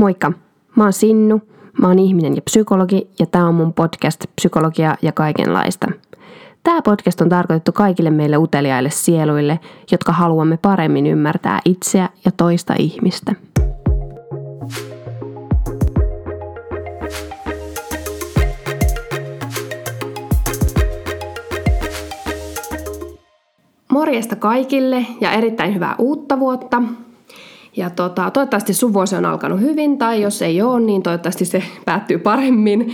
Moikka, mä oon Sinnu, mä oon ihminen ja psykologi ja tää on mun podcast Psykologia ja kaikenlaista. Tämä podcast on tarkoitettu kaikille meille uteliaille sieluille, jotka haluamme paremmin ymmärtää itseä ja toista ihmistä. Morjesta kaikille ja erittäin hyvää uutta vuotta. Ja tota, toivottavasti sun vuosi on alkanut hyvin, tai jos ei ole, niin toivottavasti se päättyy paremmin.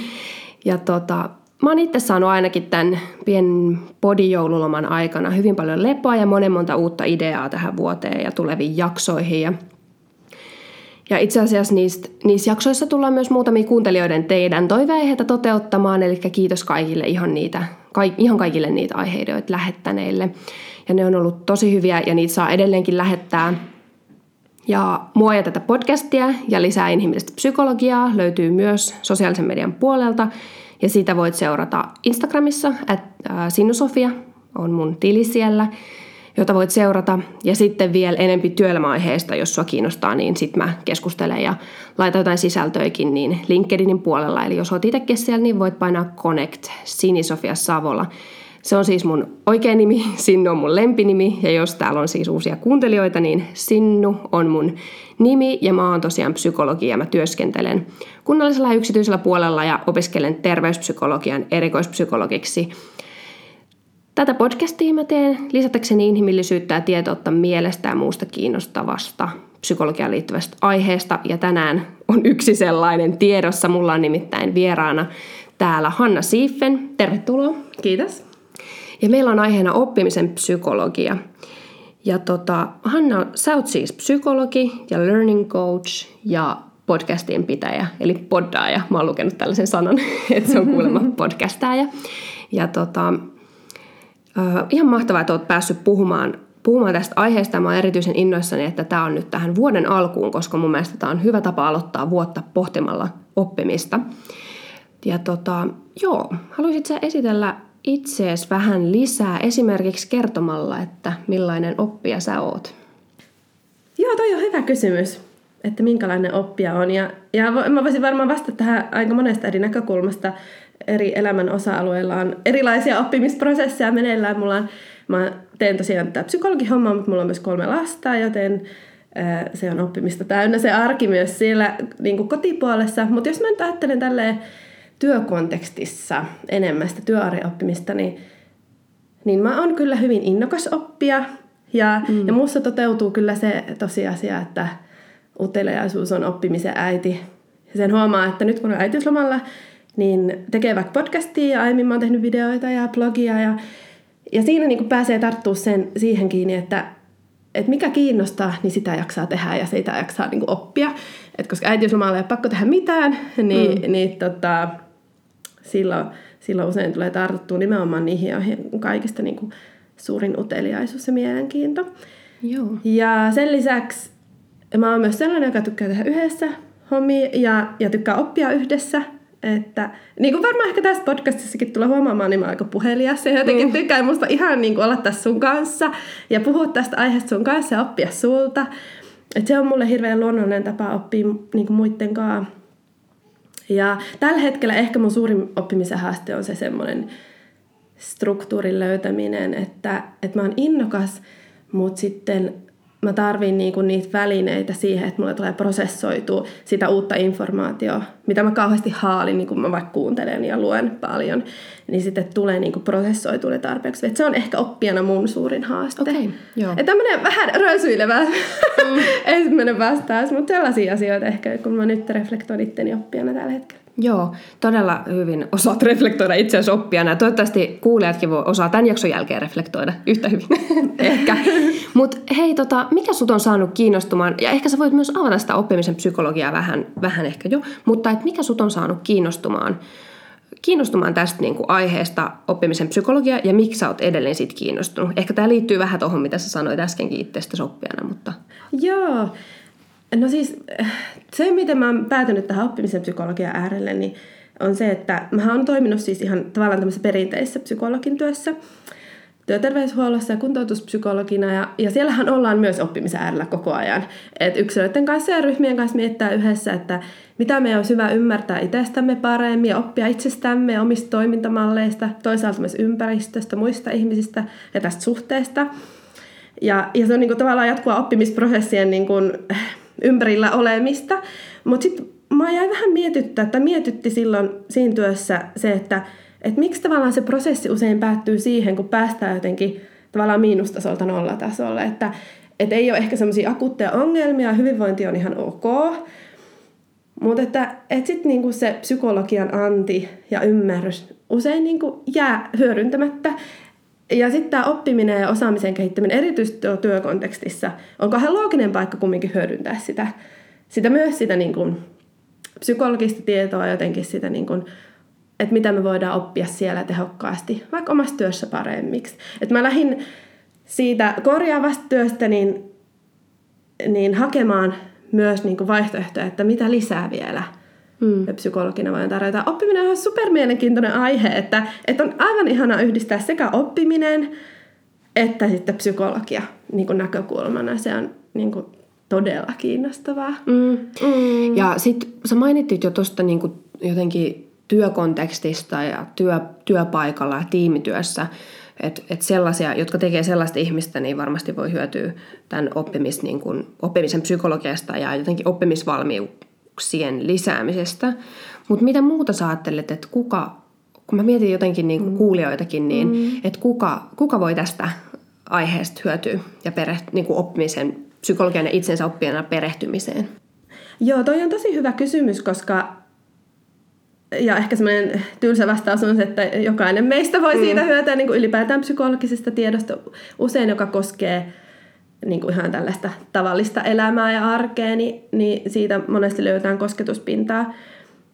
Ja tota, mä oon itse saanut ainakin tämän pienen podijoululoman aikana hyvin paljon lepoa ja monen monta uutta ideaa tähän vuoteen ja tuleviin jaksoihin. Ja, ja itse asiassa niistä, niissä jaksoissa tullaan myös muutamia kuuntelijoiden teidän toiveaiheita toteuttamaan, eli kiitos kaikille ihan, niitä, ihan kaikille niitä aiheita, lähettäneille. Ja ne on ollut tosi hyviä ja niitä saa edelleenkin lähettää ja mua ja tätä podcastia ja lisää inhimillistä psykologiaa löytyy myös sosiaalisen median puolelta. Ja siitä voit seurata Instagramissa, että Sinusofia on mun tili siellä, jota voit seurata. Ja sitten vielä enempi työelämäaiheesta, jos sua kiinnostaa, niin sitten mä keskustelen ja laitan jotain sisältöikin niin LinkedInin puolella. Eli jos oot itsekin siellä, niin voit painaa Connect Sinisofia Savola se on siis mun oikea nimi, Sinnu on mun lempinimi ja jos täällä on siis uusia kuuntelijoita, niin Sinnu on mun nimi ja mä oon tosiaan psykologi ja mä työskentelen kunnallisella ja yksityisellä puolella ja opiskelen terveyspsykologian erikoispsykologiksi. Tätä podcastia mä teen lisätäkseni inhimillisyyttä ja tietoutta mielestä ja muusta kiinnostavasta psykologiaan liittyvästä aiheesta. Ja tänään on yksi sellainen tiedossa. Mulla on nimittäin vieraana täällä Hanna Siifen. Tervetuloa. Kiitos. Ja meillä on aiheena oppimisen psykologia. Ja tota, Hanna, sä oot siis psykologi ja learning coach ja podcastien pitäjä, eli poddaaja. Mä oon lukenut tällaisen sanan, että se on kuulemma podcastaaja. Ja tota, ihan mahtavaa, että oot päässyt puhumaan, puhumaan tästä aiheesta. Mä oon erityisen innoissani, että tämä on nyt tähän vuoden alkuun, koska mun mielestä tämä on hyvä tapa aloittaa vuotta pohtimalla oppimista. Ja tota, joo, haluaisit sä esitellä itseesi vähän lisää esimerkiksi kertomalla, että millainen oppija sä oot? Joo, toi on hyvä kysymys, että minkälainen oppija on. Ja, ja mä voisin varmaan vastata tähän aika monesta eri näkökulmasta. Eri elämän osa-alueilla on erilaisia oppimisprosesseja meneillään. Mulla on, mä teen tosiaan tätä psykologihommaa, mutta mulla on myös kolme lasta, joten se on oppimista täynnä se arki myös siellä niin kuin kotipuolessa. Mutta jos mä nyt ajattelen tälleen työkontekstissa enemmän sitä työarioppimista, niin, niin mä oon kyllä hyvin innokas oppija. Ja, mm. ja musta toteutuu kyllä se tosiasia, että uteliaisuus on oppimisen äiti. Ja sen huomaa, että nyt kun on äitiyslomalla, niin tekee vaikka podcastia ja aiemmin mä oon tehnyt videoita ja blogia. Ja, ja siinä niin pääsee tarttua sen, siihen kiinni, että, että mikä kiinnostaa, niin sitä jaksaa tehdä ja sitä jaksaa niin oppia. Et koska äitiyslomalla ei ole pakko tehdä mitään, niin, mm. niin tota, silloin, silloin usein tulee tartuttua nimenomaan niihin, joihin kaikista niin kuin suurin uteliaisuus ja mielenkiinto. Joo. Ja sen lisäksi mä oon myös sellainen, joka tykkää tehdä yhdessä hommia ja, ja tykkää oppia yhdessä. Että, niin kuin varmaan ehkä tässä podcastissakin tulee huomaamaan, niin mä oon aika puhelias ja jotenkin mm. tykkään musta ihan niin kuin olla tässä sun kanssa ja puhua tästä aiheesta sun kanssa ja oppia sulta. Et se on mulle hirveän luonnollinen tapa oppia niin kuin muiden kanssa ja tällä hetkellä ehkä mun suurin oppimisen haaste on se semmoinen struktuurin löytäminen, että, että mä oon innokas, mutta sitten mä tarvin niinku niitä välineitä siihen, että mulle tulee prosessoitua sitä uutta informaatiota, mitä mä kauheasti haalin, niin kun mä vaikka kuuntelen ja luen paljon, niin sitten tulee niinku prosessoitua ne tarpeeksi. Et se on ehkä oppijana mun suurin haaste. Okay, joo. Ja tämmönen vähän rösyilevä mm. ensimmäinen vastaus, mutta sellaisia asioita ehkä, kun mä nyt reflektoin itteni oppijana tällä hetkellä. Joo, todella hyvin osaat reflektoida itseäsi oppijana. Toivottavasti kuulijatkin voi osaa tämän jakson jälkeen reflektoida yhtä hyvin. ehkä. Mutta hei, tota, mikä sut on saanut kiinnostumaan, ja ehkä sä voit myös avata sitä oppimisen psykologiaa vähän, vähän ehkä jo, mutta et mikä sut on saanut kiinnostumaan, kiinnostumaan tästä niin kuin aiheesta oppimisen psykologia ja miksi sä oot edelleen siitä kiinnostunut? Ehkä tämä liittyy vähän tuohon, mitä sä sanoit äskenkin itsestäsi oppijana, mutta... Joo, No siis se, miten mä oon päätynyt tähän oppimisen psykologian äärelle, niin on se, että mä oon toiminut siis ihan tavallaan tämmöisessä perinteisessä psykologin työssä. työterveyshuollossa ja kuntoutuspsykologina ja, ja siellähän ollaan myös oppimisen äärellä koko ajan. Et yksilöiden kanssa ja ryhmien kanssa miettää yhdessä, että mitä meidän on hyvä ymmärtää itsestämme paremmin ja oppia itsestämme ja omista toimintamalleista, toisaalta myös ympäristöstä, muista ihmisistä ja tästä suhteesta. Ja, ja se on niin kuin tavallaan jatkuva oppimisprosessien niin kuin ympärillä olemista. Mutta sitten mä jäin vähän mietittää, että mietitti silloin siinä työssä se, että että miksi tavallaan se prosessi usein päättyy siihen, kun päästään jotenkin tavallaan miinustasolta nollatasolle, että et ei ole ehkä semmoisia akuutteja ongelmia, hyvinvointi on ihan ok, mutta että et sitten niinku se psykologian anti ja ymmärrys usein niinku jää hyödyntämättä. Ja sitten tämä oppiminen ja osaamisen kehittäminen, erityisesti työkontekstissa, on kauhean looginen paikka kumminkin hyödyntää sitä, sitä myös sitä niinku psykologista tietoa jotenkin sitä niinku että mitä me voidaan oppia siellä tehokkaasti, vaikka omassa työssä paremmiksi. Että mä lähdin siitä korjaavasta työstä niin, niin hakemaan myös niin kuin vaihtoehtoja, että mitä lisää vielä mm. psykologina voin tarjota. Oppiminen on super mielenkiintoinen aihe, että, että on aivan ihana yhdistää sekä oppiminen että sitten psykologia niin kuin näkökulmana. Se on niin kuin todella kiinnostavaa. Mm. Mm. Ja sitten sä mainittit jo tuosta niin jotenkin työkontekstista ja työ, työpaikalla ja tiimityössä. Että et sellaisia, jotka tekee sellaista ihmistä, niin varmasti voi hyötyä tämän oppimis, niin kun, oppimisen psykologiasta ja jotenkin oppimisvalmiuksien lisäämisestä. Mutta mitä muuta sä ajattelet, että kuka, kun mä mietin jotenkin niin mm. kuulijoitakin, niin mm. että kuka, kuka voi tästä aiheesta hyötyä ja pereht, niin oppimisen, psykologian ja itsensä oppijana perehtymiseen? Joo, toi on tosi hyvä kysymys, koska ja ehkä semmoinen tylsä vastaus on se, että jokainen meistä voi mm. siitä hyötyä niin kuin ylipäätään psykologisesta tiedosta usein, joka koskee niin kuin ihan tällaista tavallista elämää ja arkea, niin, niin siitä monesti löytään kosketuspintaa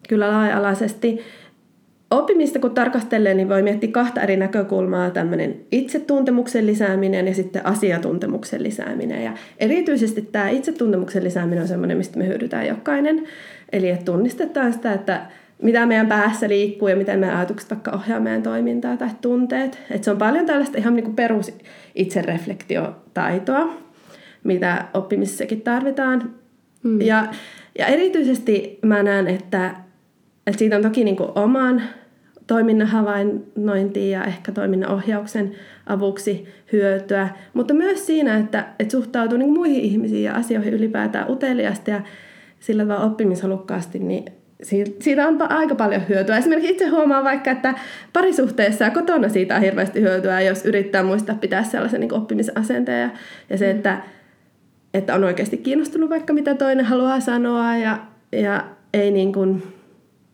kyllä laaja-alaisesti. Oppimista kun tarkastelee, niin voi miettiä kahta eri näkökulmaa, tämmöinen itsetuntemuksen lisääminen ja sitten asiatuntemuksen lisääminen. Ja erityisesti tämä itsetuntemuksen lisääminen on semmoinen, mistä me hyödytään jokainen. Eli että tunnistetaan sitä, että mitä meidän päässä liikkuu ja miten meidän ajatukset vaikka ohjaa meidän toimintaa tai tunteet. Et se on paljon tällaista ihan niin kuin perus itsereflektiotaitoa, mitä oppimisessakin tarvitaan. Mm. Ja, ja erityisesti mä näen, että, että siitä on toki niin kuin oman toiminnan havainnointiin ja ehkä toiminnan ohjauksen avuksi hyötyä, mutta myös siinä, että, että suhtautuu niin muihin ihmisiin ja asioihin ylipäätään uteliaasti ja sillä tavalla oppimishalukkaasti, niin siitä on aika paljon hyötyä. Esimerkiksi itse huomaan vaikka, että parisuhteessa ja kotona siitä on hirveästi hyötyä, jos yrittää muistaa pitää sellaisen niin oppimisasenteen ja, ja se, että, että on oikeasti kiinnostunut vaikka mitä toinen haluaa sanoa ja, ja ei niin kuin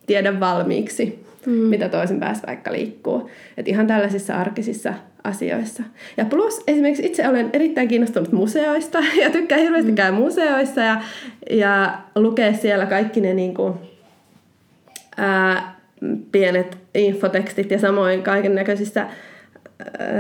tiedä valmiiksi, mm. mitä toisen päässä vaikka liikkuu. Et ihan tällaisissa arkisissa asioissa. Ja plus esimerkiksi itse olen erittäin kiinnostunut museoista ja tykkään hirveästi mm. käydä museoissa ja, ja lukea siellä kaikki ne niin kuin, ää, pienet infotekstit ja samoin kaiken näköisissä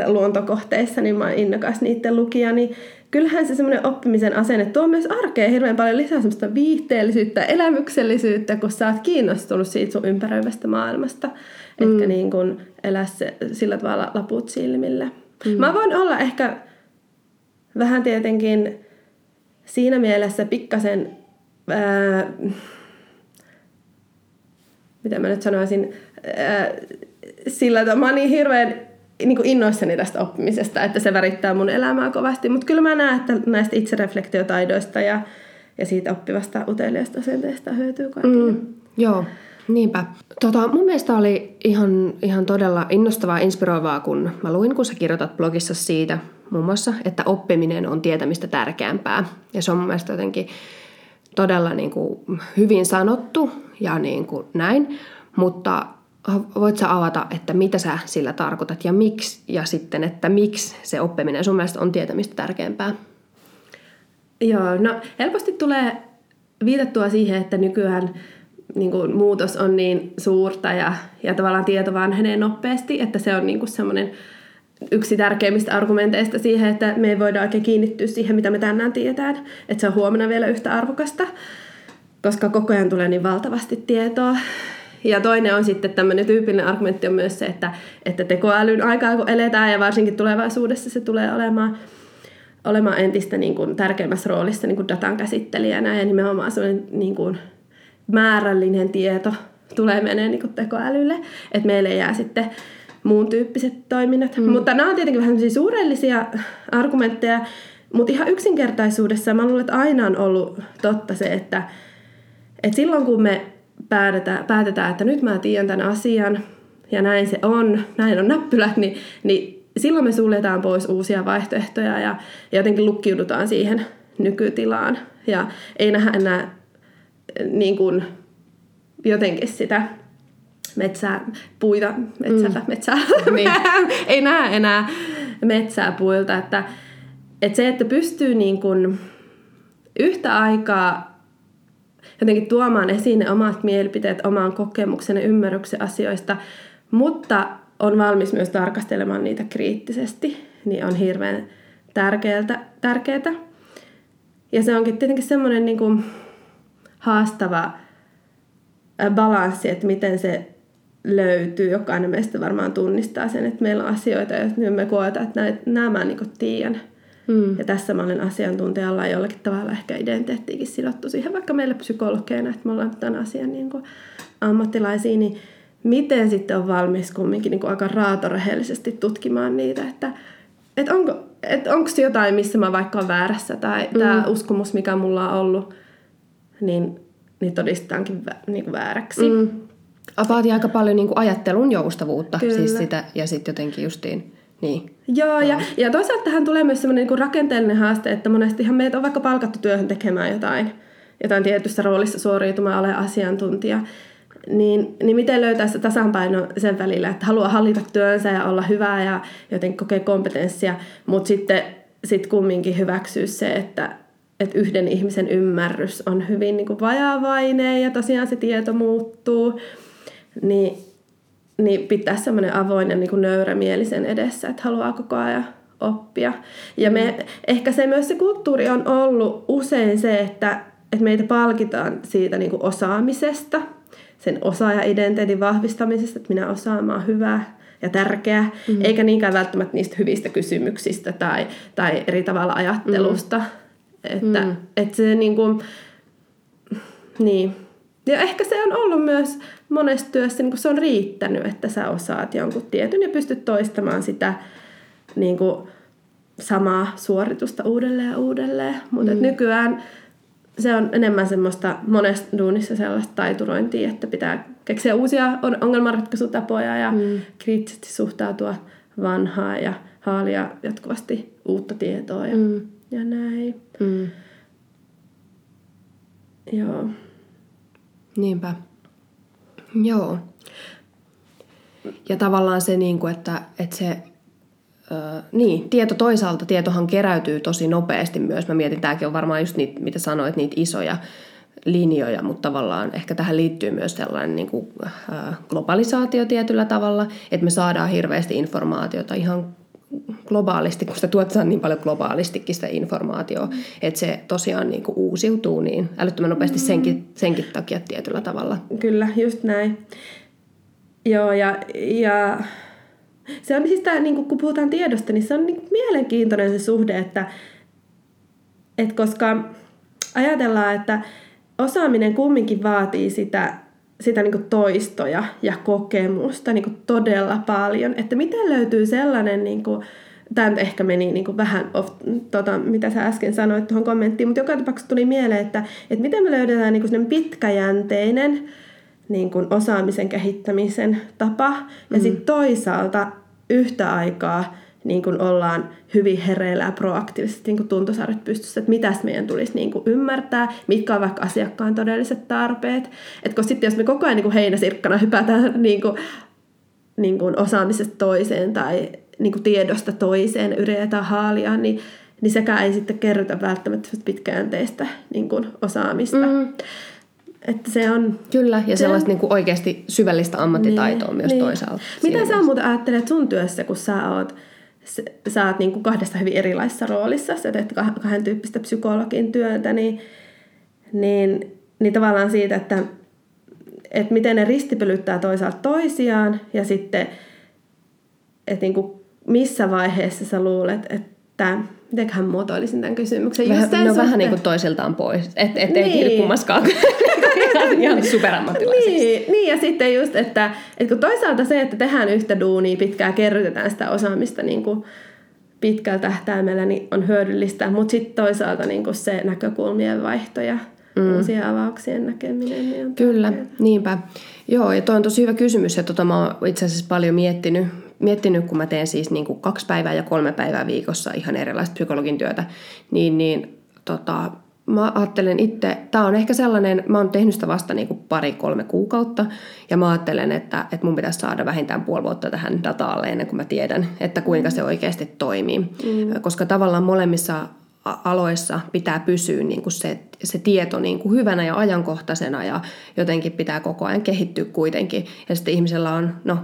luontokohteissa, niin mä oon innokas niiden lukija, niin kyllähän se semmoinen oppimisen asenne tuo myös arkeen hirveän paljon lisää semmoista viihteellisyyttä, elämyksellisyyttä, kun sä oot kiinnostunut siitä sun ympäröivästä maailmasta, mm. etkä niin kuin elä se, sillä tavalla laput silmillä. Mm. Mä voin olla ehkä vähän tietenkin siinä mielessä pikkasen ää, mitä mä nyt sanoisin, ää, sillä että mä oon niin hirveän niin innoissani tästä oppimisesta, että se värittää mun elämää kovasti. Mutta kyllä mä näen, että näistä itsereflektiotaidoista ja, ja siitä oppivasta uteliasta asenteesta hyötyy kaikille. Mm, joo, niinpä. Tota, mun mielestä oli ihan, ihan todella innostavaa inspiroivaa, kun mä luin, kun sä kirjoitat blogissa siitä muun muassa, että oppiminen on tietämistä tärkeämpää. Ja se on mun mielestä jotenkin todella niin kuin hyvin sanottu ja niin kuin näin, mutta voit sä avata, että mitä sä sillä tarkoitat ja miksi, ja sitten, että miksi se oppiminen sun mielestä on tietämistä tärkeämpää? Joo, no helposti tulee viitattua siihen, että nykyään niin kuin, muutos on niin suurta ja, ja tavallaan tieto vanhenee nopeasti, että se on niin kuin semmoinen yksi tärkeimmistä argumenteista siihen, että me ei voida oikein kiinnittyä siihen, mitä me tänään tiedetään, että se on huomenna vielä yhtä arvokasta, koska koko ajan tulee niin valtavasti tietoa. Ja toinen on sitten tämmöinen tyypillinen argumentti on myös se, että, että tekoälyn aikaa kun eletään ja varsinkin tulevaisuudessa se tulee olemaan, olemaan entistä niin kuin tärkeimmässä roolissa niin kuin datan käsittelijänä ja nimenomaan semmoinen niin kuin määrällinen tieto tulee menee niin kuin tekoälylle, että meille jää sitten muun tyyppiset toiminnat. Mm. Mutta nämä on tietenkin vähän suurellisia argumentteja, mutta ihan yksinkertaisuudessa mä luulen, että aina on ollut totta se, että, että silloin kun me päätetään, päätetään, että nyt mä tiedän tämän asian ja näin se on, näin on näppylät, niin, niin silloin me suljetaan pois uusia vaihtoehtoja ja, ja jotenkin lukkiudutaan siihen nykytilaan. Ja ei nähdä enää niin kuin, jotenkin sitä metsää, puita metsältä, mm. metsää. Niin. ei näe enää metsää puilta. Että, että se, että pystyy niin kuin yhtä aikaa jotenkin tuomaan esiin ne omat mielipiteet, oman kokemuksen ja ymmärryksen asioista, mutta on valmis myös tarkastelemaan niitä kriittisesti, niin on hirveän tärkeää. Ja se onkin tietenkin semmoinen niin kuin haastava balanssi, että miten se löytyy. Jokainen meistä varmaan tunnistaa sen, että meillä on asioita, joita me koetaan, että nämä mä niin tiedän. Mm. Ja tässä mä olen asiantuntijalla jollakin tavalla ehkä identiteettiikin sidottu siihen, vaikka meille psykologeina, että me ollaan tämän asian niin kuin ammattilaisia, niin miten sitten on valmis kumminkin niin kuin aika raatorehellisesti tutkimaan niitä, että, että onko, että onko jotain, missä mä vaikka on väärässä tai mm. tämä uskomus, mikä mulla on ollut, niin, niin todistetaankin vä, niin kuin vääräksi. Mm. Vaatii aika paljon niin kuin ajattelun joustavuutta Kyllä. siis sitä, ja sitten jotenkin justiin niin. Joo, ja, ja toisaalta tähän tulee myös sellainen niin rakenteellinen haaste, että monestihan meitä on vaikka palkattu työhön tekemään jotain, jotain tietyssä roolissa suoriutumaan ole asiantuntija. Niin, niin miten löytää se tasapaino sen välillä, että haluaa hallita työnsä ja olla hyvää ja joten kokee kompetenssia, mutta sitten sit kumminkin hyväksyä se, että, että yhden ihmisen ymmärrys on hyvin niin kuin vajavainen ja tosiaan se tieto muuttuu. Niin niin pitää semmoinen avoin ja niin kuin nöyrämielisen edessä, että haluaa koko ajan oppia. Ja me, ehkä se myös se kulttuuri on ollut usein se, että, että meitä palkitaan siitä niin kuin osaamisesta, sen osaaja-identiteetin vahvistamisesta, että minä osaan, mä oon hyvä ja tärkeä, mm. eikä niinkään välttämättä niistä hyvistä kysymyksistä tai, tai eri tavalla ajattelusta. Mm. Että, mm. että se niin kuin, niin. Ja ehkä se on ollut myös monessa työssä niin se on riittänyt, että sä osaat jonkun tietyn ja pystyt toistamaan sitä niin kuin samaa suoritusta uudelleen ja uudelleen. Mutta mm. nykyään se on enemmän semmoista monessa duunissa sellaista taiturointia, että pitää keksiä uusia ongelmanratkaisutapoja ja mm. kriittisesti suhtautua vanhaa ja haalia jatkuvasti uutta tietoa ja, mm. ja näin. Mm. Joo. Niinpä. Joo. Ja tavallaan se, niin kuin, että, että se Öö, niin, tieto toisaalta, tietohan keräytyy tosi nopeasti myös. Mä mietin, tämäkin on varmaan just niitä, mitä sanoit, niitä isoja linjoja, mutta tavallaan ehkä tähän liittyy myös sellainen niin kuin, äh, globalisaatio tietyllä tavalla, että me saadaan hirveästi informaatiota ihan globaalisti, kun sitä tuotetaan niin paljon globaalistikin sitä informaatiota, mm. että se tosiaan niin kuin uusiutuu niin älyttömän nopeasti senkin, senkin takia tietyllä tavalla. Kyllä, just näin. Joo, ja, ja se on siis tämä, niin kun puhutaan tiedosta, niin se on niin mielenkiintoinen se suhde, että, että koska ajatellaan, että osaaminen kumminkin vaatii sitä sitä niin toistoja ja kokemusta niin todella paljon. Että miten löytyy sellainen, niin kuin, tämä ehkä meni niin kuin vähän off, tota, mitä sä äsken sanoit tuohon kommenttiin, mutta joka tapauksessa tuli mieleen, että, että miten me löydetään niin kuin pitkäjänteinen niin kuin osaamisen kehittämisen tapa ja mm. sitten toisaalta yhtä aikaa niin kuin ollaan hyvin hereillä ja proaktiivisesti niin kuin tuntosarjat pystyssä, että mitäs meidän tulisi niin kuin ymmärtää, mitkä on vaikka asiakkaan todelliset tarpeet. Et koska sitten jos me koko ajan niin kuin heinäsirkkana hypätään niin kuin, niin kuin osaamisesta toiseen tai niin kuin tiedosta toiseen, yritetään haalia, niin, niin sekään ei sitten kerrytä välttämättä pitkäjänteistä niin kuin osaamista. Mm. Että se on... Kyllä, ja sellaista on... niin kuin oikeasti syvällistä ammattitaitoa niin, myös niin. toisaalta. Mitä sä muuten ajattelet sun työssä, kun sä oot sä oot niin kuin kahdesta hyvin erilaisessa roolissa, sä teet kahden tyyppistä psykologin työtä, niin, niin, niin tavallaan siitä, että että miten ne ristipölyttää toisaalta toisiaan ja sitten, että niinku missä vaiheessa sä luulet, että mitenköhän muotoilisin tämän kysymyksen? Vähän, no vähän niin kuin toisiltaan pois, että et niin. ei kummaskaan ihan superammattilaisista. Niin, niin, ja sitten just, että, että kun toisaalta se, että tehdään yhtä duunia pitkään, kerrytetään sitä osaamista niin kuin pitkällä tähtäimellä, niin on hyödyllistä, mutta sitten toisaalta niin kuin se näkökulmien vaihto ja mm. uusien avauksien näkeminen. Niin on Kyllä, tärkeää. niinpä. Joo, ja toi on tosi hyvä kysymys, ja tota mä oon itse asiassa paljon miettinyt, miettinyt kun mä teen siis niin kuin kaksi päivää ja kolme päivää viikossa ihan erilaista psykologin työtä, niin, niin tota, mä ajattelen itse, tämä on ehkä sellainen, mä oon tehnyt sitä vasta niin kuin pari-kolme kuukautta, ja mä ajattelen, että, että mun pitäisi saada vähintään puoli vuotta tähän dataalle ennen kuin mä tiedän, että kuinka se oikeasti toimii. Mm. Koska tavallaan molemmissa aloissa pitää pysyä niin kuin se, se tieto niin kuin hyvänä ja ajankohtaisena ja jotenkin pitää koko ajan kehittyä kuitenkin. Ja sitten ihmisellä on, no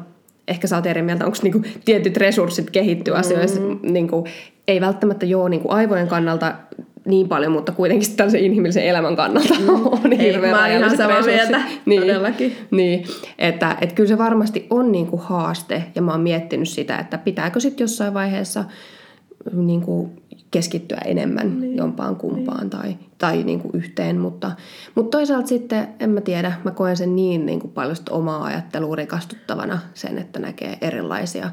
ehkä sä oot eri mieltä, onko niinku tietyt resurssit kehittyä mm-hmm. asioissa, niinku, ei välttämättä joo niinku aivojen kannalta niin paljon, mutta kuitenkin tällaisen inhimillisen elämän kannalta mm. on hirveän mä ihan samaa mieltä, niin, todellakin. Niin, että, että kyllä se varmasti on niin kuin haaste, ja mä oon miettinyt sitä, että pitääkö sitten jossain vaiheessa niin kuin keskittyä enemmän niin. jompaan kumpaan niin. tai, tai niin kuin yhteen, mutta, mutta toisaalta sitten, en mä tiedä, mä koen sen niin, niin kuin paljon omaa ajattelua rikastuttavana sen, että näkee erilaisia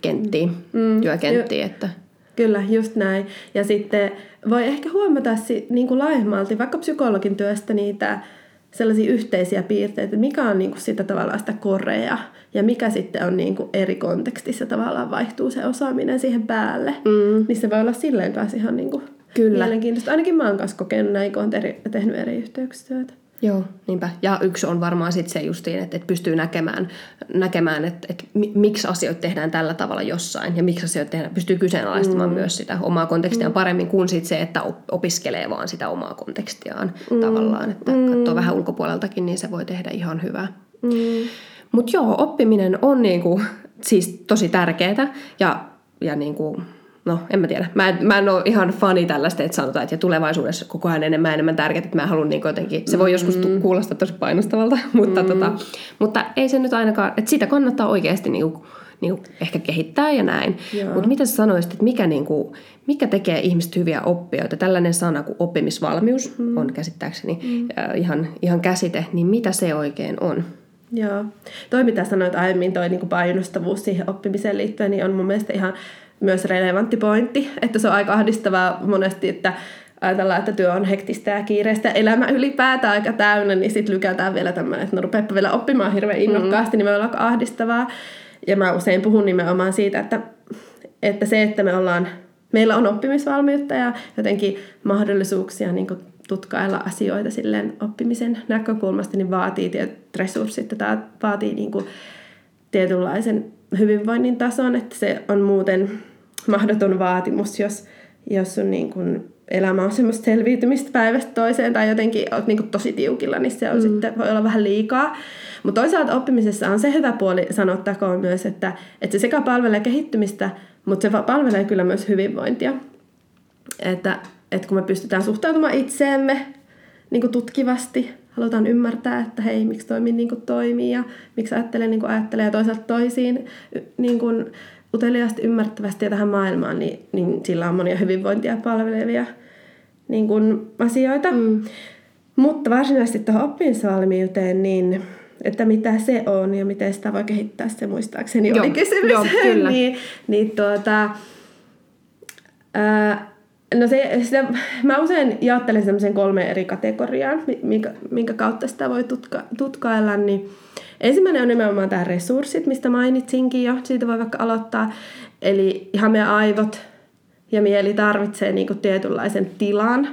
kenttiä, mm. työkenttiä. Että... Kyllä, just näin. Ja sitten voi ehkä huomata niin kuin laajemmalti vaikka psykologin työstä niitä sellaisia yhteisiä piirteitä, mikä on niin kuin sitä tavallaan sitä korea ja mikä sitten on niin kuin eri kontekstissa tavallaan vaihtuu se osaaminen siihen päälle. Mm. Niin se voi olla silleen kanssa ihan niin kuin Kyllä. mielenkiintoista. Ainakin mä oon kanssa kokenut näin, kun olen tehnyt eri yhteyksissä työtä. Joo, niinpä. Ja yksi on varmaan sitten se justiin, että, että pystyy näkemään, näkemään että, että miksi asioita tehdään tällä tavalla jossain ja miksi asioita tehdään, pystyy kyseenalaistamaan mm. myös sitä omaa kontekstiaan mm. paremmin kuin sit se, että opiskelee vaan sitä omaa kontekstiaan mm. tavallaan. Että mm. katsoo vähän ulkopuoleltakin, niin se voi tehdä ihan hyvää. Mm. Mutta joo, oppiminen on niinku, siis tosi tärkeää ja, ja niinku, no en mä tiedä. Mä en, mä en ole ihan fani tällaista, että sanotaan, että ja tulevaisuudessa koko ajan enemmän enemmän tärkeää, että mä haluan niin jotenkin, se voi joskus mm. kuulostaa tosi painostavalta, mutta, mm. tota, mutta ei se nyt ainakaan, että sitä kannattaa oikeasti niin kuin, niin kuin ehkä kehittää ja näin. Mutta mitä sä sanoisit, että mikä, niin kuin, mikä tekee ihmistä hyviä oppijoita? Tällainen sana kuin oppimisvalmius mm. on käsittääkseni mm. ihan, ihan käsite, niin mitä se oikein on? Joo. Toi mitä sanoit aiemmin, toi niin kuin painostavuus siihen oppimiseen liittyen, niin on mun mielestä ihan myös relevantti pointti, että se on aika ahdistavaa monesti, että ajatellaan, että työ on hektistä ja kiireistä, elämä ylipäätään aika täynnä, niin sitten lykätään vielä tämmöinen, että no rupeapa vielä oppimaan hirveän innokkaasti, mm. niin me ollaan aika ahdistavaa. Ja mä usein puhun nimenomaan siitä, että, että se, että me ollaan, meillä on oppimisvalmiutta ja jotenkin mahdollisuuksia niin tutkailla asioita silleen oppimisen näkökulmasta, niin vaatii tietyt resurssit ja tämä vaatii niin kuin tietynlaisen hyvinvoinnin tason, että se on muuten mahdoton vaatimus, jos, jos sun niin kuin elämä on semmoista selviytymistä päivästä toiseen tai jotenkin olet niin kuin tosi tiukilla, niin se on mm. sitten, voi olla vähän liikaa. Mutta toisaalta oppimisessa on se hyvä puoli sanottakoon myös, että, että se sekä palvelee kehittymistä, mutta se palvelee kyllä myös hyvinvointia. Että, että kun me pystytään suhtautumaan itseemme niin kuin tutkivasti, halutaan ymmärtää, että hei, miksi toimii niin kuin toimii ja miksi ajattelee niin kuin ajattelee ja toisaalta toisiin niin kuin uteliaasti ymmärtävästi ja tähän maailmaan, niin, niin sillä on monia hyvinvointia palvelevia niin kuin asioita. Mm. Mutta varsinaisesti tuohon oppimisvalmiuteen, niin että mitä se on ja miten sitä voi kehittää, se muistaakseni joo, oli kysymys. Joo, kyllä. niin, niin tuota, ää, No se, sitä, mä usein jaottelen semmoisen kolme eri kategoriaan, minkä, minkä kautta sitä voi tutka, tutkailla. Niin ensimmäinen on nimenomaan tämä resurssit, mistä mainitsinkin jo. Siitä voi vaikka aloittaa. Eli ihan meidän aivot ja mieli tarvitsee niinku tietynlaisen tilan,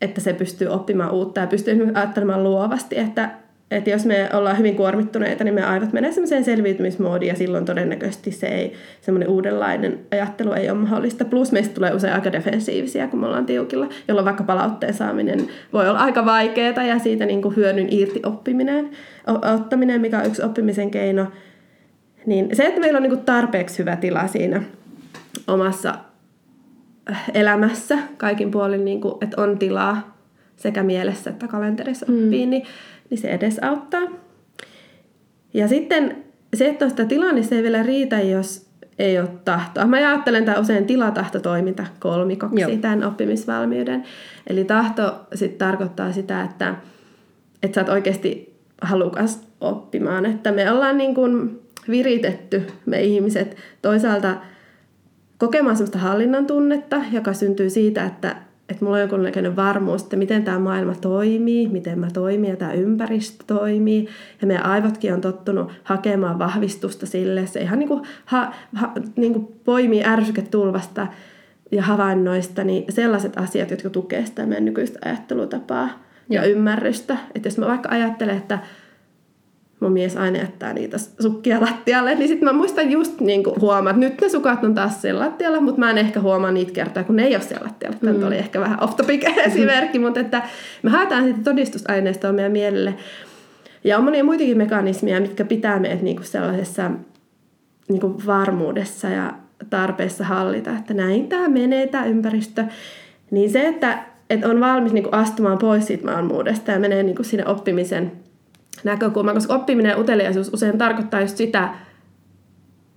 että se pystyy oppimaan uutta ja pystyy ajattelemaan luovasti, että että jos me ollaan hyvin kuormittuneita, niin me aivot menee semmoiseen selviytymismoodiin ja silloin todennäköisesti se ei, semmoinen uudenlainen ajattelu ei ole mahdollista. Plus meistä tulee usein aika defensiivisiä, kun me ollaan tiukilla, jolloin vaikka palautteen saaminen voi olla aika vaikeaa ja siitä niin kuin hyödyn irti oppiminen, ottaminen, mikä on yksi oppimisen keino. Niin se, että meillä on niin kuin tarpeeksi hyvä tila siinä omassa elämässä kaikin puolin, niin kuin, että on tilaa sekä mielessä että kalenterissa oppii, mm. niin niin se edesauttaa. Ja sitten se, että on sitä tilaa, niin se ei vielä riitä, jos ei ole tahtoa. Mä ajattelen tämä usein tilatahtotoiminta kolmikoksi Joo. tämän oppimisvalmiuden. Eli tahto sitten tarkoittaa sitä, että, että sä oot oikeasti halukas oppimaan. Että me ollaan niin kuin viritetty me ihmiset toisaalta kokemaan sellaista hallinnan tunnetta, joka syntyy siitä, että, että mulla on jonkunlainen varmuus, että miten tämä maailma toimii, miten mä toimin ja tämä ympäristö toimii. Ja meidän aivotkin on tottunut hakemaan vahvistusta sille. Se ihan niin kuin, ha, ha, niin kuin poimii ärsyketulvasta ja havainnoista niin sellaiset asiat, jotka tukevat sitä meidän nykyistä ajattelutapaa ja, ja ymmärrystä. Että jos mä vaikka ajattelen, että mun mies aina jättää niitä sukkia lattialle, niin sitten mä muistan just niin huomaa, että nyt ne sukat on taas siellä lattialla, mutta mä en ehkä huomaa niitä kertaa, kun ne ei ole siellä lattialla. Tämä mm. oli ehkä vähän off topic esimerkki, mutta että me haetaan sitten todistusaineistoa meidän mielelle. Ja on monia muitakin mekanismeja, mitkä pitää meidät niin kuin sellaisessa niin kuin varmuudessa ja tarpeessa hallita, että näin tämä menee, tämä ympäristö. Niin se, että, että on valmis niin kuin astumaan pois siitä varmuudesta ja menee niin kuin sinne oppimisen näkökulmaan, koska oppiminen ja uteliaisuus usein tarkoittaa just sitä,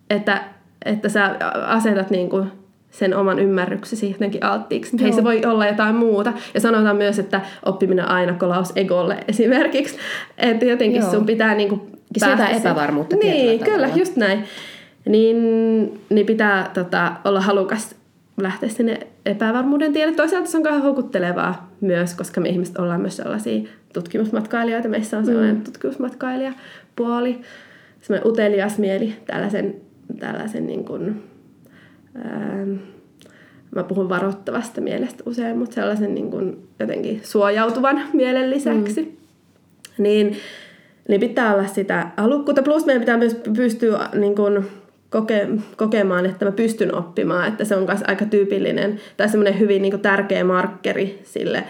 että, että sä asetat niin kuin sen oman ymmärryksesi jotenkin alttiiksi. Hei, se voi olla jotain muuta. Ja sanotaan myös, että oppiminen aina kolaus egolle esimerkiksi. Että jotenkin Joo. sun pitää niin kuin päästä epävarmuutta Niin, kyllä, just näin. Niin, niin pitää tota, olla halukas lähteä sinne epävarmuuden tielle. Toisaalta se on kauhean houkuttelevaa myös, koska me ihmiset ollaan myös sellaisia tutkimusmatkailijoita. Meissä on sellainen mm. tutkimusmatkailijapuoli, semmoinen utelias mieli, tällaisen, tällaisen niin kuin, ää, mä puhun varoittavasta mielestä usein, mutta sellaisen niin kuin jotenkin suojautuvan mielen lisäksi. Mm. Niin, niin pitää olla sitä halukkuutta. Plus meidän pitää myös pystyä niin kuin, koke, kokemaan, että mä pystyn oppimaan, että se on myös aika tyypillinen tai semmoinen hyvin niin kuin tärkeä markkeri sille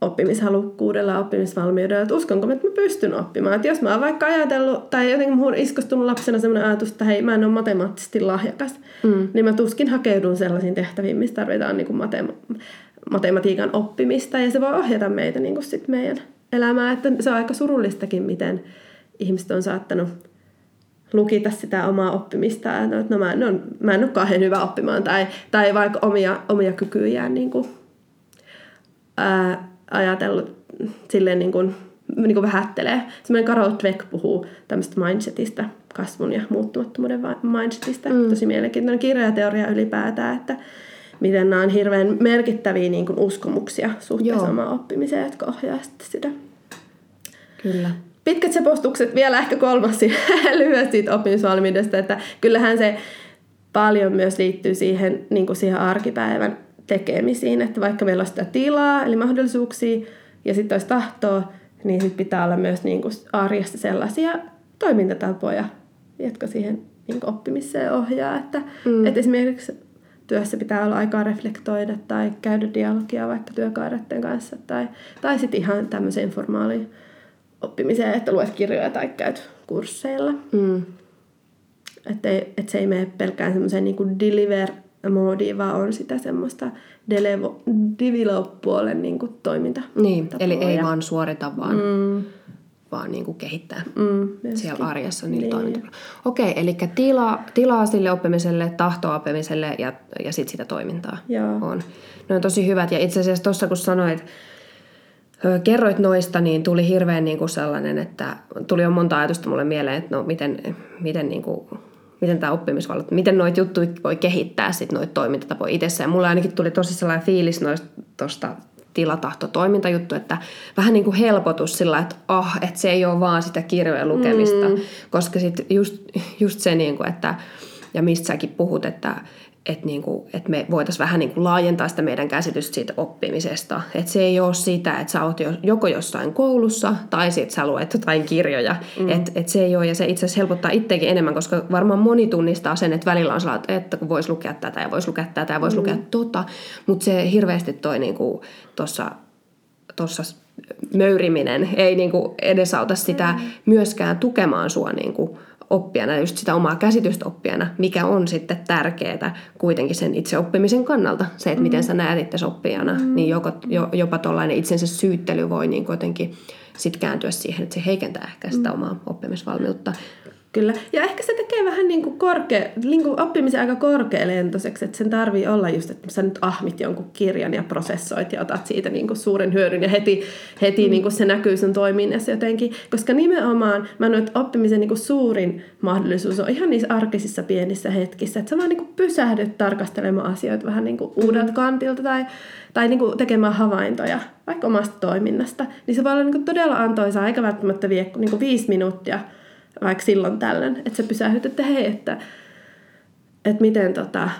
oppimishalukkuudella ja oppimisvalmiudella, että uskonko että mä pystyn oppimaan. Että jos mä oon vaikka ajatellut, tai jotenkin muun iskostunut lapsena sellainen ajatus, että hei, mä en ole matemaattisesti lahjakas, mm. niin mä tuskin hakeudun sellaisiin tehtäviin, missä tarvitaan niin kuin matema- matematiikan oppimista, ja se voi ohjata meitä niin kuin sit meidän elämää. Että se on aika surullistakin, miten ihmiset on saattanut lukita sitä omaa oppimista, että no, mä, no, mä en ole kauhean hyvä oppimaan, tai, tai vaikka omia, omia kykyjään niin kuin, ää, ajatellut silleen niin kuin, niin kuin vähättelee. Semmoinen Carol Dweck puhuu tämmöistä mindsetistä, kasvun ja muuttumattomuuden mindsetistä. Mm. Tosi mielenkiintoinen kirja ja teoria ylipäätään, että miten nämä on hirveän merkittäviä niin kuin uskomuksia suhteessa omaan oppimiseen, jotka ohjaa sitä. Kyllä. Pitkät sepostukset, vielä ehkä kolmas lyhyesti siitä oppimisvalmiudesta, että kyllähän se paljon myös liittyy siihen, niin kuin siihen arkipäivän tekemisiin, että vaikka meillä on sitä tilaa, eli mahdollisuuksia, ja sitten olisi tahtoa, niin sitten pitää olla myös niin kuin arjessa sellaisia toimintatapoja, jotka siihen niin kuin oppimiseen ohjaa. Että, mm. että esimerkiksi työssä pitää olla aikaa reflektoida tai käydä dialogia vaikka työkairaiden kanssa tai, tai sitten ihan tämmöiseen formaaliin oppimiseen, että luet kirjoja tai käyt kursseilla. Mm. Että et se ei mene pelkään semmoiseen niin deliver moodi, vaan on sitä semmoista develop-puolen niin kuin toiminta. Niin, eli ei vaan suorita, vaan, mm. vaan niin kuin kehittää mm, siellä arjessa niillä niin. toiminta. Okei, eli tila, tilaa sille oppimiselle, tahtoa oppimiselle ja, ja sitten sitä toimintaa Joo. on. Ne on tosi hyvät ja itse asiassa tuossa kun sanoit, kerroit noista, niin tuli hirveän niin kuin sellainen, että tuli jo monta ajatusta mulle mieleen, että no miten, miten niin kuin miten tämä oppimisvalta, miten noita juttuja voi kehittää sitten noita toimintatapoja itsessä. Ja mulle ainakin tuli tosi sellainen fiilis noista tuosta tilatahto toimintajuttu, että vähän niin kuin helpotus sillä, että ah, että se ei ole vaan sitä kirjojen lukemista, mm. koska sitten just, just se, niin kuin, että ja mistä säkin puhut, että, että, niin kuin, että me voitaisiin vähän niin kuin laajentaa sitä meidän käsitystä siitä oppimisesta. Että se ei ole sitä, että sä oot joko jossain koulussa tai sitten sä luet jotain kirjoja. Mm. Että et se ei ole, ja se itse asiassa helpottaa itsekin enemmän, koska varmaan moni tunnistaa sen, että välillä on sellainen, että kun voisi lukea tätä ja voisi lukea tätä ja voisi mm. lukea tota. Mutta se hirveästi toi niin tuossa tossa möyriminen ei niin kuin edesauta sitä mm. myöskään tukemaan sua niin kuin oppijana, just sitä omaa käsitystä oppijana, mikä on sitten tärkeää kuitenkin sen itse oppimisen kannalta. Se, että mm. miten sä näet itse oppijana, mm. niin joko, jo, jopa tuollainen itsensä syyttely voi niin jotenkin sit kääntyä siihen, että se heikentää ehkä sitä omaa oppimisvalmiutta. Kyllä. Ja ehkä se tekee vähän niin kuin korkea, niin kuin oppimisen aika korkealentoiseksi, että sen tarvii olla just, että sä nyt ahmit jonkun kirjan ja prosessoit ja otat siitä niin kuin suuren hyödyn ja heti, heti mm. niin kuin se näkyy sun toiminnassa jotenkin. Koska nimenomaan mä että oppimisen niin kuin suurin mahdollisuus on ihan niissä arkisissa pienissä hetkissä, että sä vaan niin kuin pysähdyt tarkastelemaan asioita vähän niin kuin uudelta kantilta tai, tai niin kuin tekemään havaintoja vaikka omasta toiminnasta. Niin se voi olla niin kuin todella antoisaa, eikä välttämättä vie niin kuin viisi minuuttia – vaikka silloin tällöin, että sä pysähdyt, että hei, että, että miten tota,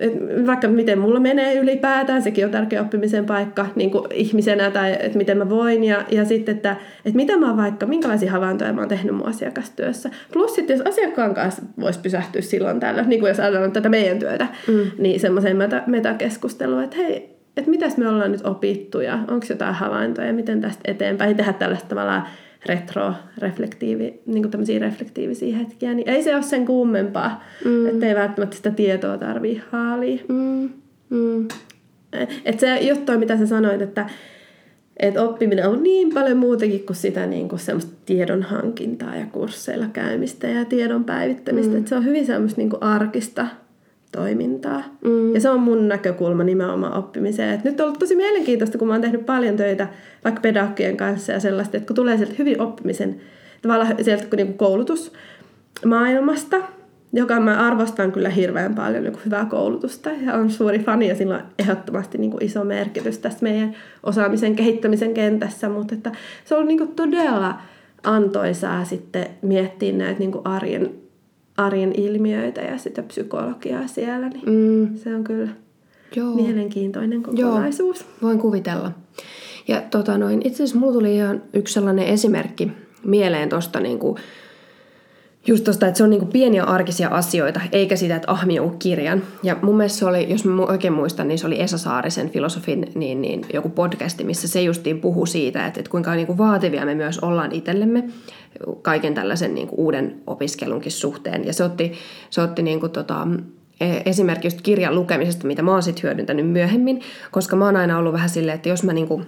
että vaikka miten mulla menee ylipäätään, sekin on tärkeä oppimisen paikka niin kuin ihmisenä tai että miten mä voin ja, ja sitten, että, että mitä mä vaikka, minkälaisia havaintoja mä oon tehnyt mun asiakastyössä. Plus sitten jos asiakkaan kanssa voisi pysähtyä silloin tällöin, niin kuin jos ajatellaan tätä meidän työtä, mm. niin semmoiseen meta, metakeskusteluun, että hei, että mitäs me ollaan nyt opittu ja onko jotain havaintoja, miten tästä eteenpäin tehdä tällaista tavallaan retro-reflektiivi, niin kuin reflektiivisiä hetkiä, niin ei se ole sen kummempaa, mm. että ei välttämättä sitä tietoa tarvii haalia. Mm. Mm. Et se just toi, mitä sä sanoit, että et oppiminen on niin paljon muutakin kuin sitä niin kuin semmoista tiedon hankintaa ja kursseilla käymistä ja tiedon päivittämistä. Mm. Et se on hyvin semmoista niin kuin arkista toimintaa. Mm. Ja se on mun näkökulma nimenomaan oppimiseen. Et nyt on ollut tosi mielenkiintoista, kun mä oon tehnyt paljon töitä vaikka pedagogien kanssa ja sellaista, että kun tulee sieltä hyvin oppimisen, tavallaan sieltä niin koulutusmaailmasta, joka mä arvostan kyllä hirveän paljon niin hyvää koulutusta ja on suuri fani ja sillä on ehdottomasti niin kuin iso merkitys tässä meidän osaamisen kehittämisen kentässä, mutta että se on niin kuin todella antoisaa sitten miettiä näitä niin kuin arjen arjen ilmiöitä ja sitä psykologiaa siellä, niin mm. se on kyllä Joo. mielenkiintoinen kokonaisuus. Joo, voin kuvitella. Ja tota noin, itse asiassa mulla tuli ihan yksi sellainen esimerkki mieleen tuosta niin kuin, just tosta, että se on niin kuin pieniä arkisia asioita, eikä sitä, että ahmi jonkun kirjan. Ja mun mielestä se oli, jos mä oikein muistan, niin se oli Esa Saarisen filosofin niin, niin joku podcasti, missä se justiin puhui siitä, että, että kuinka niin kuin vaativia me myös ollaan itsellemme kaiken tällaisen niin kuin uuden opiskelunkin suhteen. Ja se otti, se otti niin kuin tota, e, esimerkiksi kirjan lukemisesta, mitä mä oon sitten hyödyntänyt myöhemmin, koska mä oon aina ollut vähän silleen, että jos mä niin kuin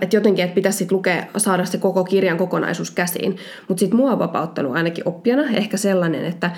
että jotenkin, että pitäisi sit lukea, saada se koko kirjan kokonaisuus käsiin. Mutta sitten mua on vapauttanut ainakin oppijana ehkä sellainen, että,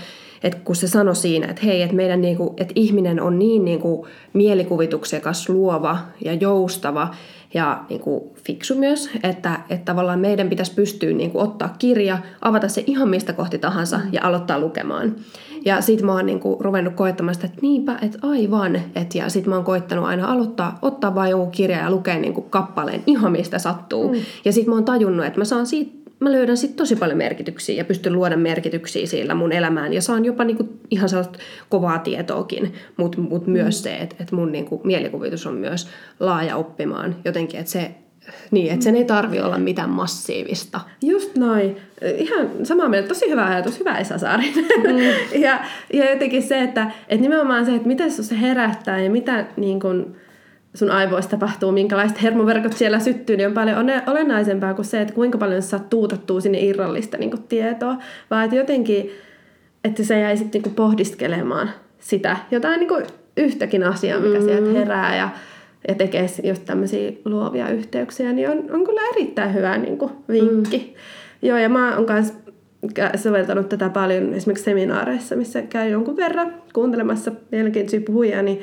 että kun se sanoi siinä, että hei, että meidän niinku, että ihminen on niin niinku mielikuvituksekas, luova ja joustava ja niinku fiksu myös, että, että tavallaan meidän pitäisi pystyä niinku ottaa kirja, avata se ihan mistä kohti tahansa ja aloittaa lukemaan. Ja sit mä oon niinku ruvennut koettamaan sitä, että niinpä, että aivan. Et, ja sit mä oon koittanut aina aloittaa, ottaa vain joku kirja ja lukea niinku kappaleen ihan mistä sattuu. Mm. Ja sit mä oon tajunnut, että mä saan siitä mä löydän sitten tosi paljon merkityksiä ja pystyn luoda merkityksiä sillä mun elämään. Ja saan jopa niinku ihan sellaista kovaa tietoakin, mutta mut mm. myös se, että et mun niinku mielikuvitus on myös laaja oppimaan jotenkin, että se niin, että sen ei tarvi olla mitään massiivista. Just noin. Ihan samaa mieltä. Tosi hyvä ajatus. Hyvä Esa Saarinen. Mm. ja, ja jotenkin se, että, että nimenomaan se, että miten se herättää ja mitä niin kun, sun aivoissa tapahtuu, minkälaiset hermoverkot siellä syttyy, niin on paljon olennaisempaa kuin se, että kuinka paljon sä tuutattuu sinne irrallista niin kuin tietoa, vaan että jotenkin, että se jäi sitten niin pohdiskelemaan sitä jotain niin kuin yhtäkin asiaa, mikä mm. sieltä herää ja, ja tekee just tämmöisiä luovia yhteyksiä, niin on, on kyllä erittäin hyvä niin kuin vinkki. Mm. Joo, ja mä oon kanssa soveltanut tätä paljon esimerkiksi seminaareissa, missä käy jonkun verran kuuntelemassa mielenkiintoisia puhujia, niin,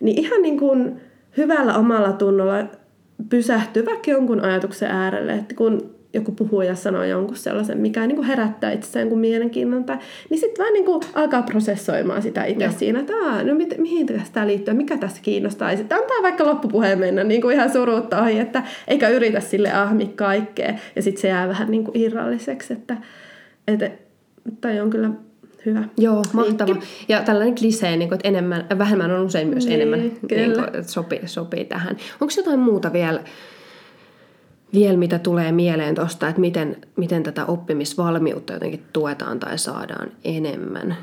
niin ihan niin kuin hyvällä omalla tunnolla pysähtyä vaikka jonkun ajatuksen äärelle, että kun joku puhuja sanoo jonkun sellaisen, mikä niin kuin herättää itsessään kuin mielenkiinnon, tai, niin sitten vaan niin kuin alkaa prosessoimaan sitä itse Joo. siinä, että no mit, mihin tämä liittyy, mikä tässä kiinnostaa. Ja sitten antaa vaikka loppupuheen mennä niin kuin ihan surutta ohi, että eikä yritä sille ahmi kaikkea. Ja sitten se jää vähän niin kuin irralliseksi, että, että tai on kyllä hyvä. Joo, mahtava. Ja tällainen klisee, niin kuin, että enemmän, vähemmän on usein myös niin, enemmän, niin kuin, että sopii, sopii tähän. Onko jotain muuta vielä, vielä mitä tulee mieleen tuosta, että miten, miten tätä oppimisvalmiutta jotenkin tuetaan tai saadaan enemmän?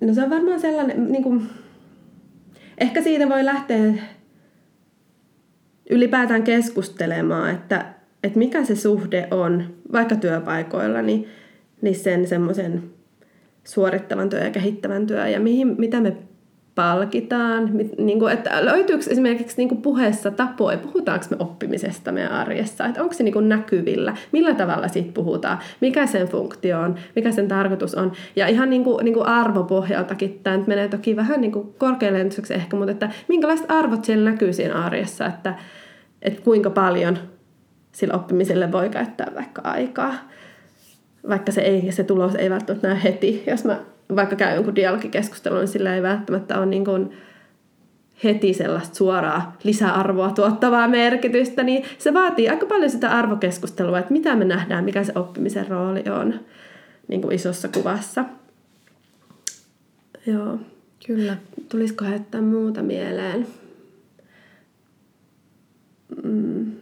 No se on varmaan sellainen, niin kuin, ehkä siitä voi lähteä ylipäätään keskustelemaan, että, että mikä se suhde on, vaikka työpaikoilla, niin niin sen semmoisen suorittavan työn ja kehittävän työn ja mihin, mitä me palkitaan? Niin kuin, että löytyykö esimerkiksi niin kuin puheessa tapoja, puhutaanko me oppimisesta meidän arjessa? Että onko se niin kuin näkyvillä? Millä tavalla siitä puhutaan? Mikä sen funktio on? Mikä sen tarkoitus on? Ja ihan niin kuin, niin kuin arvopohjaltakin tämä nyt menee toki vähän niin kuin korkealle ehkä, mutta että minkälaiset arvot siellä näkyy siinä arjessa, että, että kuinka paljon sillä oppimiselle voi käyttää vaikka aikaa. Vaikka se, ei, se tulos ei välttämättä näy heti. Jos mä vaikka käy jonkun dialogikeskustelun, niin sillä ei välttämättä ole niin kuin heti sellaista suoraa lisäarvoa tuottavaa merkitystä, niin se vaatii aika paljon sitä arvokeskustelua, että mitä me nähdään, mikä se oppimisen rooli on niin kuin isossa kuvassa. Joo. Kyllä. Tulisiko heittää muuta mieleen? Mm.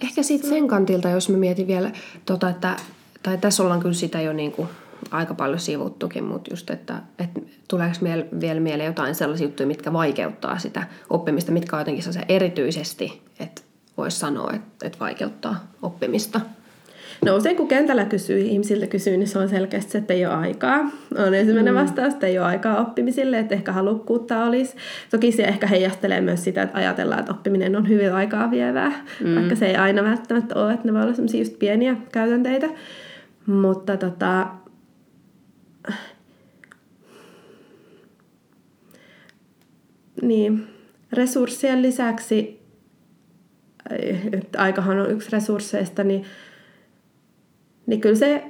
Ehkä sitten sen kantilta, jos mä mietin vielä, tota, että, tai tässä ollaan kyllä sitä jo niin kuin aika paljon sivuttukin, mutta just, että, että tuleeko miele- vielä mieleen jotain sellaisia juttuja, mitkä vaikeuttaa sitä oppimista, mitkä on jotenkin se erityisesti, että voisi sanoa, että, että vaikeuttaa oppimista. No usein kun kentällä kysyy, ihmisiltä kysyy, niin se on selkeästi se, että ei ole aikaa. On ensimmäinen mm. vastaus, että ei ole aikaa oppimisille, että ehkä halukkuutta olisi. Toki se ehkä heijastelee myös sitä, että ajatellaan, että oppiminen on hyvin aikaa vievää, mm. vaikka se ei aina välttämättä ole, että ne voi olla sellaisia just pieniä käytänteitä. Mutta tota, niin, resurssien lisäksi, että aikahan on yksi resursseista, niin niin kyllä se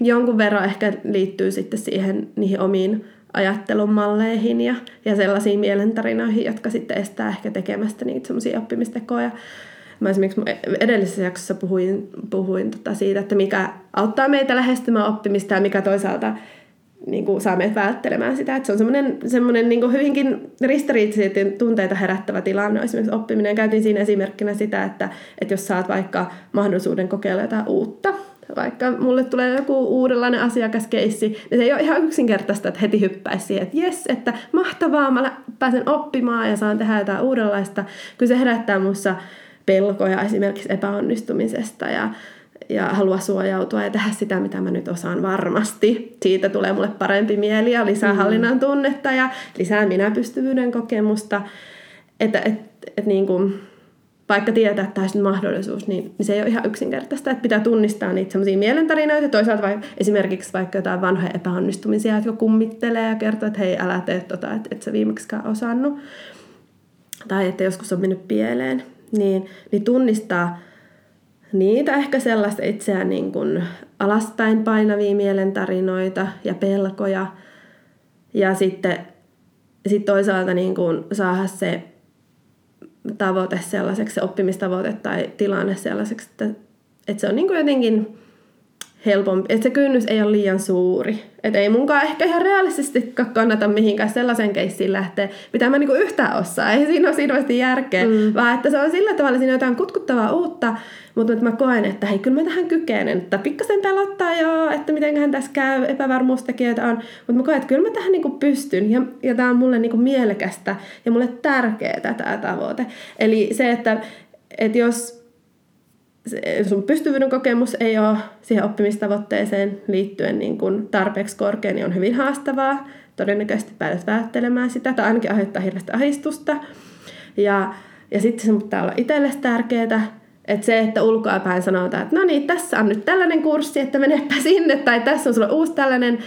jonkun verran ehkä liittyy sitten siihen niihin omiin ajattelun malleihin ja, ja sellaisiin mielentarinoihin, jotka sitten estää ehkä tekemästä niitä semmoisia oppimistekoja. Mä esimerkiksi edellisessä jaksossa puhuin, puhuin tota siitä, että mikä auttaa meitä lähestymään oppimista ja mikä toisaalta niin kuin saa meidät välttelemään sitä. Että se on semmoinen, semmoinen niin hyvinkin ristiriitaisia tunteita herättävä tilanne. Esimerkiksi oppiminen käytiin siinä esimerkkinä sitä, että, että jos saat vaikka mahdollisuuden kokeilla jotain uutta, vaikka mulle tulee joku uudenlainen asiakaskeissi, niin se ei ole ihan yksinkertaista, että heti hyppäisi siihen, että jes, että mahtavaa, mä pääsen oppimaan ja saan tehdä jotain uudenlaista. Kyllä se herättää minussa pelkoja esimerkiksi epäonnistumisesta ja ja halua suojautua ja tehdä sitä, mitä mä nyt osaan varmasti. Siitä tulee mulle parempi mieli ja lisää mm. hallinnan tunnetta ja lisää minäpystyvyyden kokemusta. Että et, et niin kuin, vaikka tietää, että tämä mahdollisuus, niin, niin se ei ole ihan yksinkertaista. Että pitää tunnistaa niitä semmoisia mielentarinoita. Toisaalta vai, esimerkiksi vaikka jotain vanhoja epäonnistumisia, jotka kummittelee ja kertoo, että hei, älä tee tota, että et sä viimeksikään osannut. Tai että joskus on mennyt pieleen. Niin, niin tunnistaa niitä ehkä sellaista itseään niin kuin alaspäin painavia mielentarinoita ja pelkoja. Ja sitten sit toisaalta niin kuin saada se tavoite sellaiseksi, se oppimistavoite tai tilanne sellaiseksi, että, että se on niin kuin jotenkin helpompi, että se kynnys ei ole liian suuri. Että ei munkaan ehkä ihan realistisesti kannata mihinkään sellaisen keissiin lähteä, mitä mä niinku yhtään osaa. Ei siinä ole hirveästi järkeä, mm. vaan että se on sillä tavalla siinä jotain kutkuttavaa uutta, mutta että mä koen, että hei, kyllä mä tähän kykenen. Että pikkasen pelottaa joo, että mitenköhän tässä käy, epävarmuustekijöitä on. Mutta mä koen, että kyllä mä tähän niinku pystyn ja, ja tämä on mulle niinku mielekästä ja mulle tärkeää tämä tavoite. Eli se, että, että jos sun pystyvyyden kokemus ei ole siihen oppimistavoitteeseen liittyen niin kuin tarpeeksi korkea, niin on hyvin haastavaa. Todennäköisesti päädyt välttelemään sitä tai ainakin aiheuttaa hirveästi ahistusta. Ja, ja sitten se pitää olla itsellesi tärkeää, että se, että ulkoapäin sanotaan, että no niin, tässä on nyt tällainen kurssi, että menepä sinne, tai tässä on sulla uusi tällainen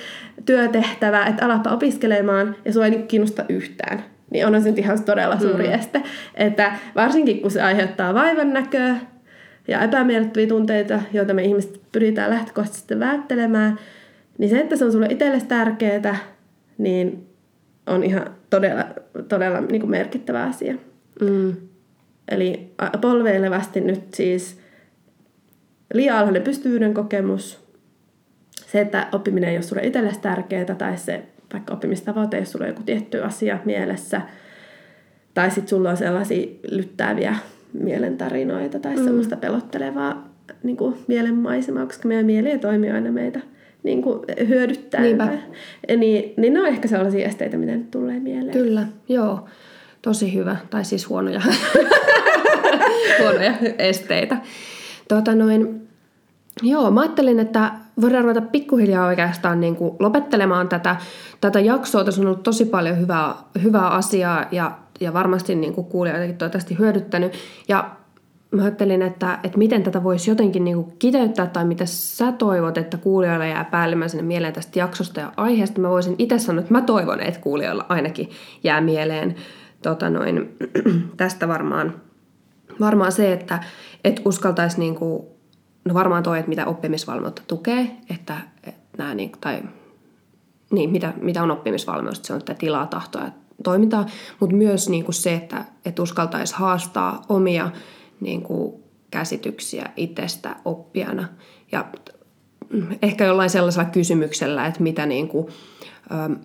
työtehtävä, että alapa opiskelemaan, ja sua ei nyt kiinnosta yhtään. Niin on se nyt ihan todella suuri mm. este. Että varsinkin kun se aiheuttaa vaivan näköä, ja epämiellyttäviä tunteita, joita me ihmiset pyritään lähtökohtaisesti välttelemään, niin se, että se on sulle itsellesi tärkeää, niin on ihan todella, todella niin kuin merkittävä asia. Mm. Eli polveilevasti nyt siis liian alhainen pystyvyyden kokemus, se, että oppiminen ei ole sulle itsellesi tärkeää, tai se vaikka oppimistavoite, jos sulla on joku tietty asia mielessä, tai sitten sulla on sellaisia lyttääviä mielentarinoita tai mm. semmoista pelottelevaa niin kuin mielenmaisemaa, koska meidän mieli ei toimi aina meitä niin kuin hyödyttää. Niinpä. Niin, niin ne on ehkä sellaisia esteitä, miten tulee mieleen. Kyllä, joo. Tosi hyvä. Tai siis huonoja, huonoja esteitä. Tota noin, Joo, mä ajattelin, että voidaan ruveta pikkuhiljaa oikeastaan niin kuin lopettelemaan tätä, tätä jaksoa. Tässä on ollut tosi paljon hyvää, hyvää asiaa ja, ja varmasti niin kuin kuulijoitakin toivottavasti hyödyttänyt. Ja mä ajattelin, että, että miten tätä voisi jotenkin niin kuin kiteyttää tai mitä sä toivot, että kuulijoille jää päällimmäisenä mieleen tästä jaksosta ja aiheesta. Mä voisin itse sanoa, että mä toivon, että kuulijoilla ainakin jää mieleen tota noin, tästä varmaan, varmaan se, että et uskaltaisi niin kuin, no varmaan toi, että mitä oppimisvalmiutta tukee, että, että nämä niin, tai niin, mitä, mitä on oppimisvalmius, se on sitä tilaa, tahtoa ja toimintaa, mutta myös niin kuin se, että, että uskaltaisi haastaa omia niin kuin käsityksiä itsestä oppijana. Ja ehkä jollain sellaisella kysymyksellä, että mitä, niin kuin,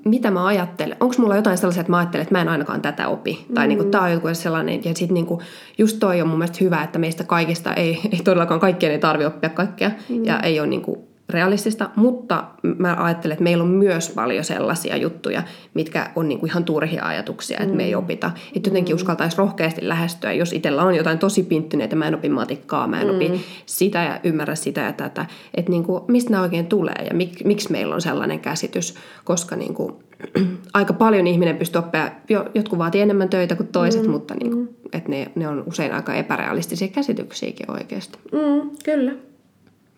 mitä mä ajattelen. Onko mulla jotain sellaisia, että mä ajattelen, että mä en ainakaan tätä opi. Mm. Tai niin kuin, tämä on joku sellainen. Ja sitten niin kuin, just toi on mun mielestä hyvä, että meistä kaikista ei, ei todellakaan kaikkien ei tarvitse oppia kaikkea. Mm. Ja ei ole niin kuin, realistista, mutta mä ajattelen, että meillä on myös paljon sellaisia juttuja, mitkä on niinku ihan turhia ajatuksia, että mm. me ei mm. opita. Että jotenkin mm. uskaltaisi rohkeasti lähestyä, jos itsellä on jotain tosi pinttyneitä, mä en opi matikkaa, mä en mm. opi sitä ja ymmärrä sitä ja tätä. Että niinku, mistä nämä oikein tulee ja mik, miksi meillä on sellainen käsitys, koska niinku, aika paljon ihminen pystyy oppimaan, jotkut vaatii enemmän töitä kuin toiset, mm. mutta niinku, mm. että ne, ne on usein aika epärealistisia käsityksiäkin oikeasti. Mm, kyllä.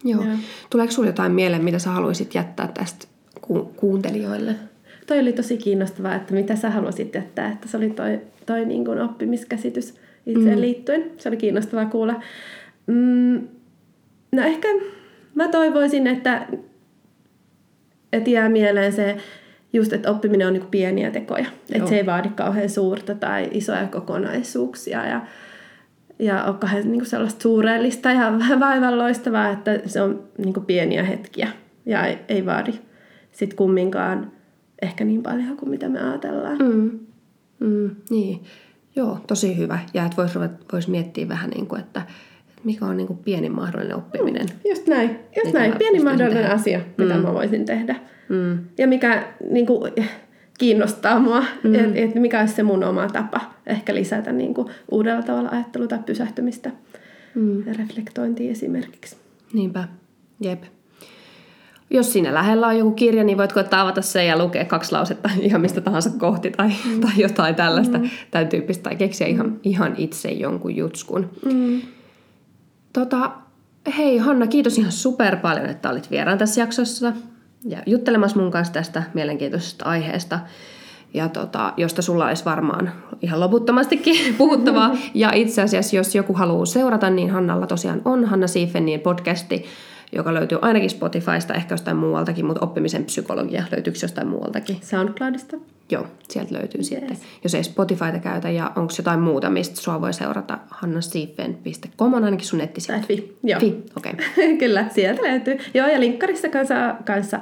Joo. Joo. Tuleeko sinulle jotain mieleen, mitä sä haluaisit jättää tästä ku- kuuntelijoille? Toi oli tosi kiinnostavaa, että mitä sä haluaisit jättää, että se oli toi, toi niin kuin oppimiskäsitys itseen mm. liittyen. Se oli kiinnostavaa kuulla. Mm, no ehkä mä toivoisin, että, että jää mieleen se, just, että oppiminen on niin pieniä tekoja. Että se ei vaadi kauhean suurta tai isoja kokonaisuuksia. Ja, ja ole kauhean niin sellaista suureellista ja vaivalloistavaa, että se on niin pieniä hetkiä ja ei, ei vaadi sit kumminkaan ehkä niin paljon kuin mitä me ajatellaan. Mm. Mm, niin, joo, tosi hyvä. Ja että voisi vois miettiä vähän, niin kuin, että mikä on niin kuin pieni mahdollinen oppiminen. Mm, just näin, just näin. Pieni mahdollinen tehdä. asia, mitä mm. mä voisin tehdä. Mm. Ja mikä niin kuin, kiinnostaa mua, mm. että et mikä olisi se mun oma tapa ehkä lisätä niin kuin uudella tavalla ajattelua tai pysähtymistä mm. ja reflektointia esimerkiksi. Niinpä, jep. Jos siinä lähellä on joku kirja, niin voit koettaa avata sen ja lukea kaksi lausetta ihan mistä tahansa kohti tai, mm. tai jotain tällaista mm. tämän tyyppistä tai keksiä ihan, mm. ihan itse jonkun jutskun. Mm. Tota, hei Hanna, kiitos ihan super paljon, että olit vieraan tässä jaksossa ja juttelemassa mun kanssa tästä mielenkiintoisesta aiheesta, ja tota, josta sulla olisi varmaan ihan loputtomastikin puhuttavaa. Ja itse asiassa, jos joku haluaa seurata, niin Hannalla tosiaan on Hanna Siifenin podcasti, joka löytyy ainakin Spotifysta, ehkä jostain muualtakin, mutta oppimisen psykologia löytyykö jostain muualtakin? SoundCloudista. Joo, sieltä löytyy yes. sitten. Jos ei Spotifyta käytä ja onko jotain muuta, mistä sua voi seurata, hannasiifen.com on ainakin sun nettisivu. Fi, joo. Fi, okei. Okay. Kyllä, sieltä löytyy. Joo, ja linkkarissa kanssa, kanssa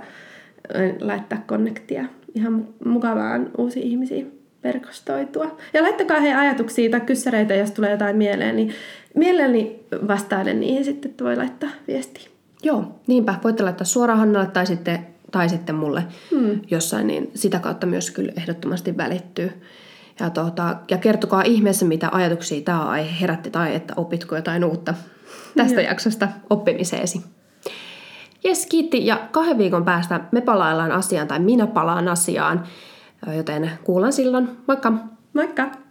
laittaa konnektia ihan mukavaan uusiin ihmisiin verkostoitua. Ja laittakaa he ajatuksia tai kyssäreitä, jos tulee jotain mieleen, niin mielelläni vastailen niihin sitten, että voi laittaa viestiä. Joo, niinpä. Voitte laittaa suoraan Hannalle tai sitten, tai sitten mulle hmm. jossain, niin sitä kautta myös kyllä ehdottomasti välittyy. Ja, tuota, ja kertokaa ihmeessä, mitä ajatuksia tämä aihe herätti tai että opitko jotain uutta tästä jaksosta oppimiseesi. Jes, kiitti. Ja kahden viikon päästä me palaillaan asiaan tai minä palaan asiaan, joten kuulan silloin. Moikka! Moikka!